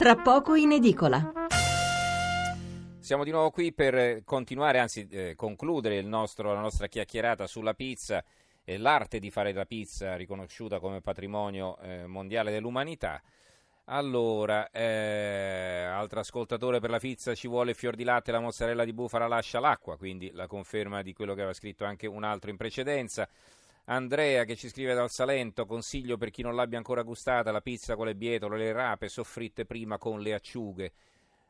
tra poco in edicola. Siamo di nuovo qui per continuare, anzi eh, concludere nostro, la nostra chiacchierata sulla pizza e l'arte di fare la pizza riconosciuta come patrimonio eh, mondiale dell'umanità. Allora, eh, altro ascoltatore per la pizza ci vuole fior di latte, la mozzarella di bufala lascia l'acqua, quindi la conferma di quello che aveva scritto anche un altro in precedenza. Andrea che ci scrive dal Salento, consiglio per chi non l'abbia ancora gustata la pizza con le bietole, le rape soffritte prima con le acciughe.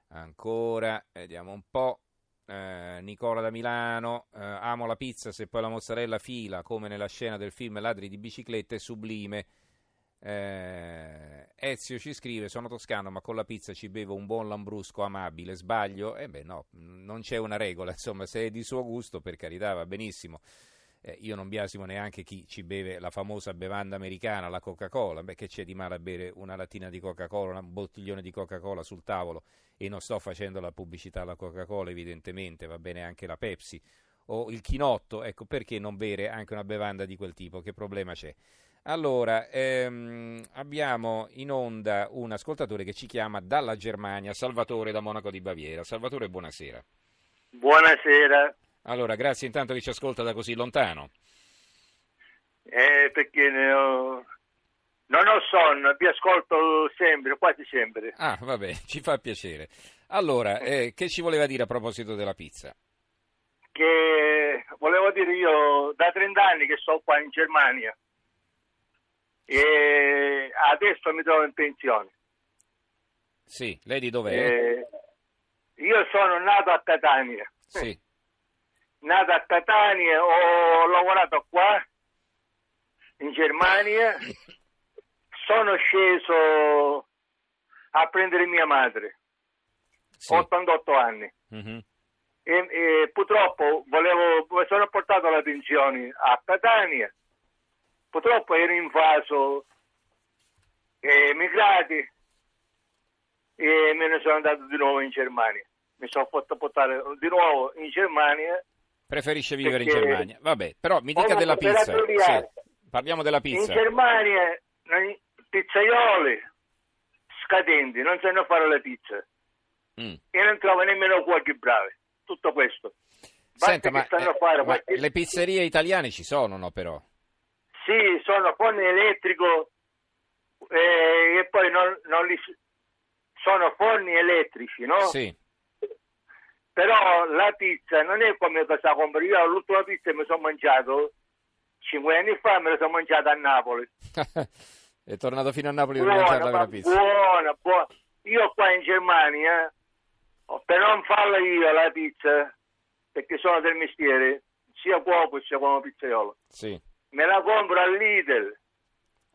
Ancora, vediamo un po'. Eh, Nicola da Milano, eh, amo la pizza se poi la mozzarella fila come nella scena del film Ladri di biciclette è sublime. Eh, Ezio ci scrive: Sono toscano, ma con la pizza ci bevo un buon lambrusco amabile. Sbaglio? Eh beh, no, non c'è una regola. Insomma, se è di suo gusto, per carità, va benissimo. Eh, io non biasimo neanche chi ci beve la famosa bevanda americana, la Coca-Cola. Beh, che c'è di male a bere una lattina di Coca-Cola, un bottiglione di Coca-Cola sul tavolo? E non sto facendo la pubblicità alla Coca-Cola, evidentemente, va bene anche la Pepsi o il chinotto. Ecco, perché non bere anche una bevanda di quel tipo? Che problema c'è? Allora, ehm, abbiamo in onda un ascoltatore che ci chiama dalla Germania, Salvatore da Monaco di Baviera. Salvatore, buonasera. Buonasera. Allora, grazie intanto che ci ascolta da così lontano. Eh, perché ho... non ho sonno, vi ascolto sempre, quasi sempre. Ah, vabbè, ci fa piacere. Allora, eh, che ci voleva dire a proposito della pizza? Che volevo dire io da 30 anni che sto qua in Germania e adesso mi trovo in pensione. Sì, lei di dov'è? Eh, io sono nato a Catania. Sì. Nato a Catania, ho lavorato qua in Germania, sono sceso a prendere mia madre, sì. 88 anni. Mhm. E, e purtroppo volevo, mi sono portato alla pensione a Catania, purtroppo ero invaso emigrati e me ne sono andato di nuovo in Germania. Mi sono fatto portare di nuovo in Germania. Preferisce vivere Perché- in Germania. Vabbè, però mi dica della pizza. Sì. Parliamo della In pizza. Germania i pizzaioli scadenti non sanno fare la pizza Mm. e non trovo nemmeno cuochi bravi. Tutto questo. Senta, ma, eh, ma qualche- le pizzerie italiane ci sono, no, però? Sì, sono forni elettrico eh, e poi non, non li sono forni elettrici, no? Sì. Però la pizza non è come cosa compro. Io l'ultima pizza mi sono mangiato cinque anni fa, me la sono mangiata a Napoli. È tornato fino a Napoli per mangiare la Buona, pizza. buona, buona. Io qua in Germania, per non farla io la pizza, perché sono del mestiere, sia cuoco sia come pizzaiolo, Sì. me la compro al Lidl.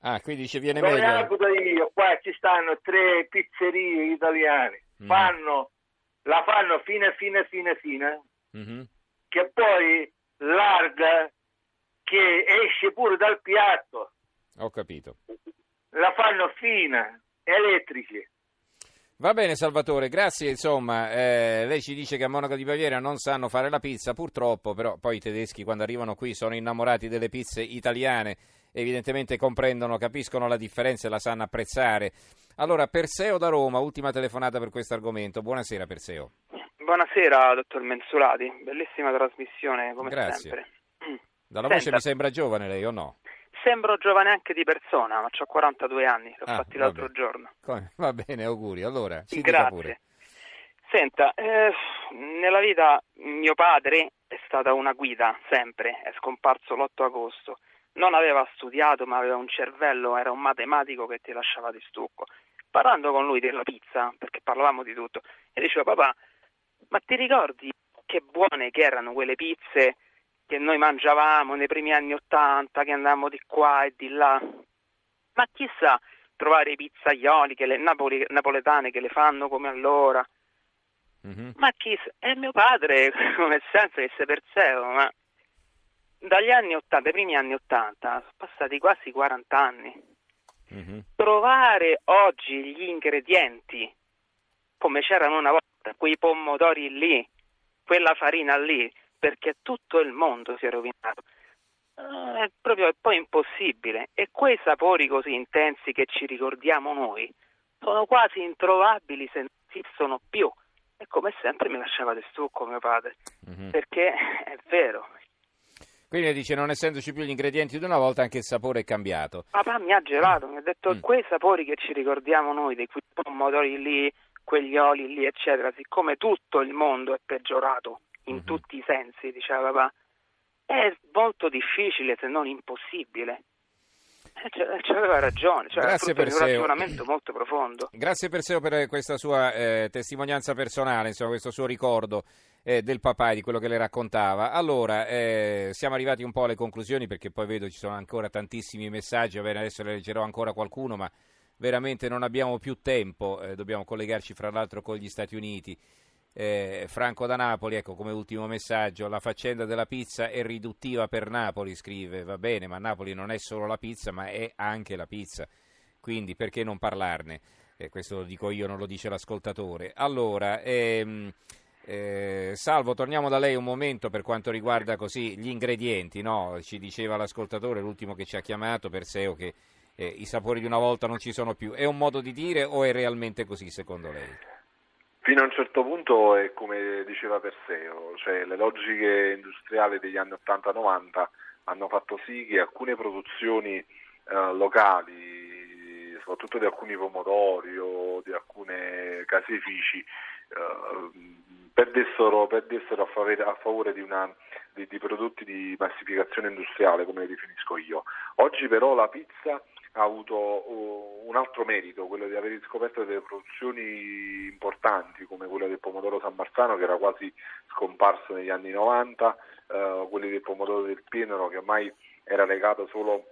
Ah, quindi ci viene Dove meglio. abito io, qua ci stanno tre pizzerie italiane, Mm. fanno, la fanno fine, fine, fine, fine, Mhm. che poi larga, che esce pure dal piatto, Ho capito. la fanno fina, elettrici. Va bene Salvatore, grazie. Insomma, eh, lei ci dice che a Monaco di Baviera non sanno fare la pizza, purtroppo, però poi i tedeschi quando arrivano qui sono innamorati delle pizze italiane, evidentemente comprendono, capiscono la differenza e la sanno apprezzare. Allora, Perseo da Roma, ultima telefonata per questo argomento. Buonasera Perseo. Buonasera, dottor Mensolati. Bellissima trasmissione, come Grazie. sempre. Dalla Senta. voce mi sembra giovane lei o no? Sembro giovane anche di persona, ma ho 42 anni, l'ho Ah, fatti l'altro giorno. Come? Va bene, auguri. Allora, ci dica pure. Grazie. Senta, eh, nella vita mio padre è stata una guida, sempre, è scomparso l'8 agosto. Non aveva studiato, ma aveva un cervello, era un matematico che ti lasciava di stucco. Parlando con lui della pizza, perché parlavamo di tutto, e diceva papà, ma ti ricordi che buone che erano quelle pizze che noi mangiavamo nei primi anni Ottanta, che andavamo di qua e di là? Ma chissà, trovare i pizzaioli, che le napoli- napoletane che le fanno come allora. Mhm. Ma chi s- è mio padre, come sempre, disse Perseo, ma dagli anni 80, i primi anni 80, sono passati quasi 40 anni. Mhm. Trovare oggi gli ingredienti come c'erano una volta, quei pomodori lì, quella farina lì, perché tutto il mondo si è rovinato. Eh, È proprio è poi impossibile. E quei sapori così intensi che ci ricordiamo noi sono quasi introvabili se non esistono più. E come sempre mi lasciava del succo mio padre, mm-hmm. perché è vero. Quindi dice, non essendoci più gli ingredienti di una volta, anche il sapore è cambiato. Papà mi ha gelato, mi ha detto, mm. quei sapori che ci ricordiamo noi, dei pomodori lì, quegli oli lì, eccetera, siccome tutto il mondo è peggiorato in mm-hmm. tutti i sensi, diceva papà, è molto difficile, se non impossibile. Eh, aveva ragione, cioè Grazie per un ragionamento molto profondo. Grazie Perseo per questa sua eh, testimonianza personale, insomma, questo suo ricordo eh, del papà e di quello che le raccontava. Allora, eh, siamo arrivati un po' alle conclusioni perché poi vedo ci sono ancora tantissimi messaggi, bene, adesso ne leggerò ancora qualcuno, ma veramente non abbiamo più tempo, eh, dobbiamo collegarci fra l'altro con gli Stati Uniti. Eh, Franco da Napoli, ecco come ultimo messaggio, la faccenda della pizza è riduttiva per Napoli, scrive, va bene, ma Napoli non è solo la pizza, ma è anche la pizza, quindi perché non parlarne? Eh, questo lo dico io, non lo dice l'ascoltatore. Allora, ehm, eh, Salvo, torniamo da lei un momento per quanto riguarda così gli ingredienti, no? ci diceva l'ascoltatore, l'ultimo che ci ha chiamato, Perseo, che eh, i sapori di una volta non ci sono più. È un modo di dire o è realmente così secondo lei? Fino a un certo punto è come diceva Perseo, cioè le logiche industriali degli anni 80-90 hanno fatto sì che alcune produzioni eh, locali, soprattutto di alcuni pomodori o di alcune caseifici, eh, perdessero, perdessero a, favore, a favore di, una, di, di prodotti di massificazione industriale, come le definisco io. Oggi però la pizza ha avuto uh, un altro merito, quello di aver scoperto delle produzioni importanti come quella del pomodoro San Marzano che era quasi scomparso negli anni 90, uh, quelli del pomodoro del Pienero che ormai era legato solo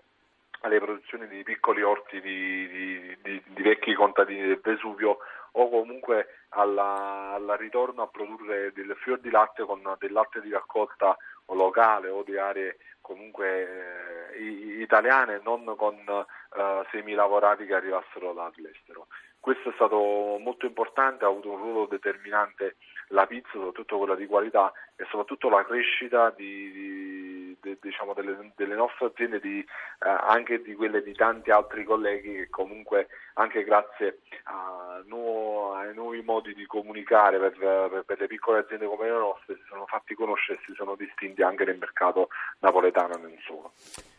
alle produzioni di piccoli orti di, di, di, di vecchi contadini del Vesuvio o comunque alla, ritorno a produrre del fior di latte con del latte di raccolta locale o di aree comunque eh, italiane, non con eh, semi che arrivassero dall'estero. Questo è stato molto importante, ha avuto un ruolo determinante la pizza, soprattutto quella di qualità e soprattutto la crescita di, di, de, diciamo delle, delle, nostre aziende, di, eh, anche di quelle di tanti altri colleghi che comunque anche grazie nuovo, ai nuovi modi di comunicare per, per, per, le piccole aziende come le nostre si sono fatti conoscere e si sono distinti anche nel mercato napoletano e non solo.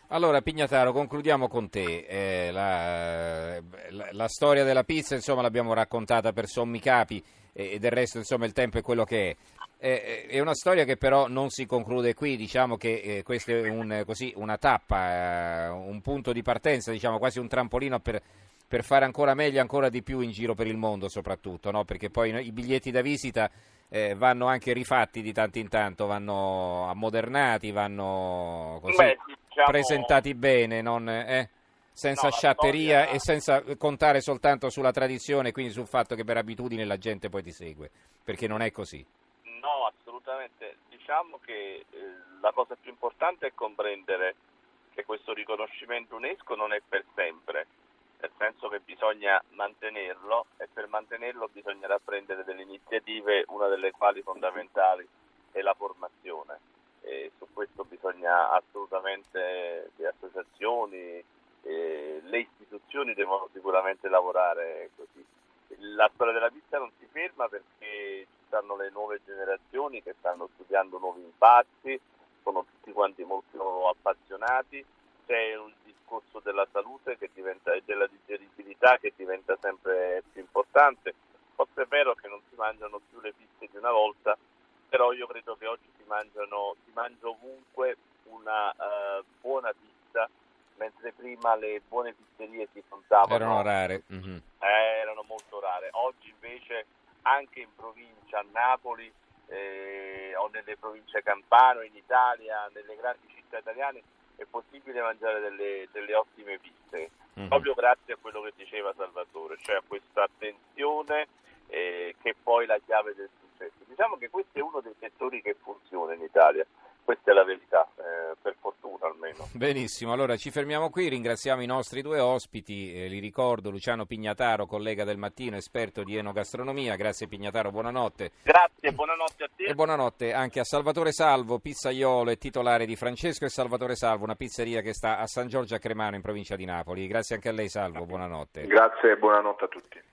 Allora Pignataro, concludiamo con te. Eh, la, la, la, storia della pizza insomma, l'abbiamo raccontata per sommi capi e, e del resto insomma, il tempo è quello che è. Eh, è una storia che però non si conclude qui, diciamo che eh, questa è un, così, una tappa, eh, un punto di partenza, diciamo, quasi un trampolino per, per, fare ancora meglio, ancora di più in giro per il mondo soprattutto, no? perché poi no, i biglietti da visita eh, vanno anche rifatti di tanto in tanto, vanno ammodernati, vanno così, Beh, diciamo... presentati bene, non, eh? senza no, sciatteria storia... e senza contare soltanto sulla tradizione, quindi sul fatto che per abitudine la gente poi ti segue, perché non è così. No, assolutamente. Diciamo che eh, la cosa più importante è comprendere che questo riconoscimento UNESCO non è per sempre, nel senso che bisogna mantenerlo e per mantenerlo bisognerà prendere delle iniziative, una delle quali fondamentali è la formazione. E su questo bisogna assolutamente le associazioni, eh, le istituzioni devono sicuramente lavorare così. La storia della pista non si ferma perché ci stanno le nuove generazioni che stanno studiando nuovi impatti, sono tutti quanti molto appassionati, c'è un discorso della salute e della digeribilità che diventa sempre più importante. Forse è vero che non si mangiano più le piste di una volta, però io credo che oggi si, mangiano, si mangia ovunque una uh, buona pizza mentre prima le buone pizzerie si contavano. Erano rare. Mm-hmm. Eh, erano molto rare. Oggi invece anche in provincia, a Napoli eh, o nelle province campane, in Italia, nelle grandi città italiane è possibile mangiare delle, delle ottime piste, mm-hmm. proprio grazie a quello che diceva Salvatore, cioè a questa attenzione eh, che è poi la chiave del successo. Diciamo che questo è uno dei settori che funziona in Italia questa è la verità, eh, per fortuna almeno. Benissimo, allora ci fermiamo qui, ringraziamo i nostri due ospiti, eh, li ricordo Luciano Pignataro, collega del mattino, esperto di enogastronomia, grazie Pignataro, buonanotte. Grazie, buonanotte a te. E buonanotte anche a Salvatore Salvo, pizzaiolo e titolare di Francesco e Salvatore Salvo, una pizzeria che sta a San Giorgio a Cremano in provincia di Napoli. Grazie anche a lei Salvo, buonanotte. Grazie e buonanotte a tutti.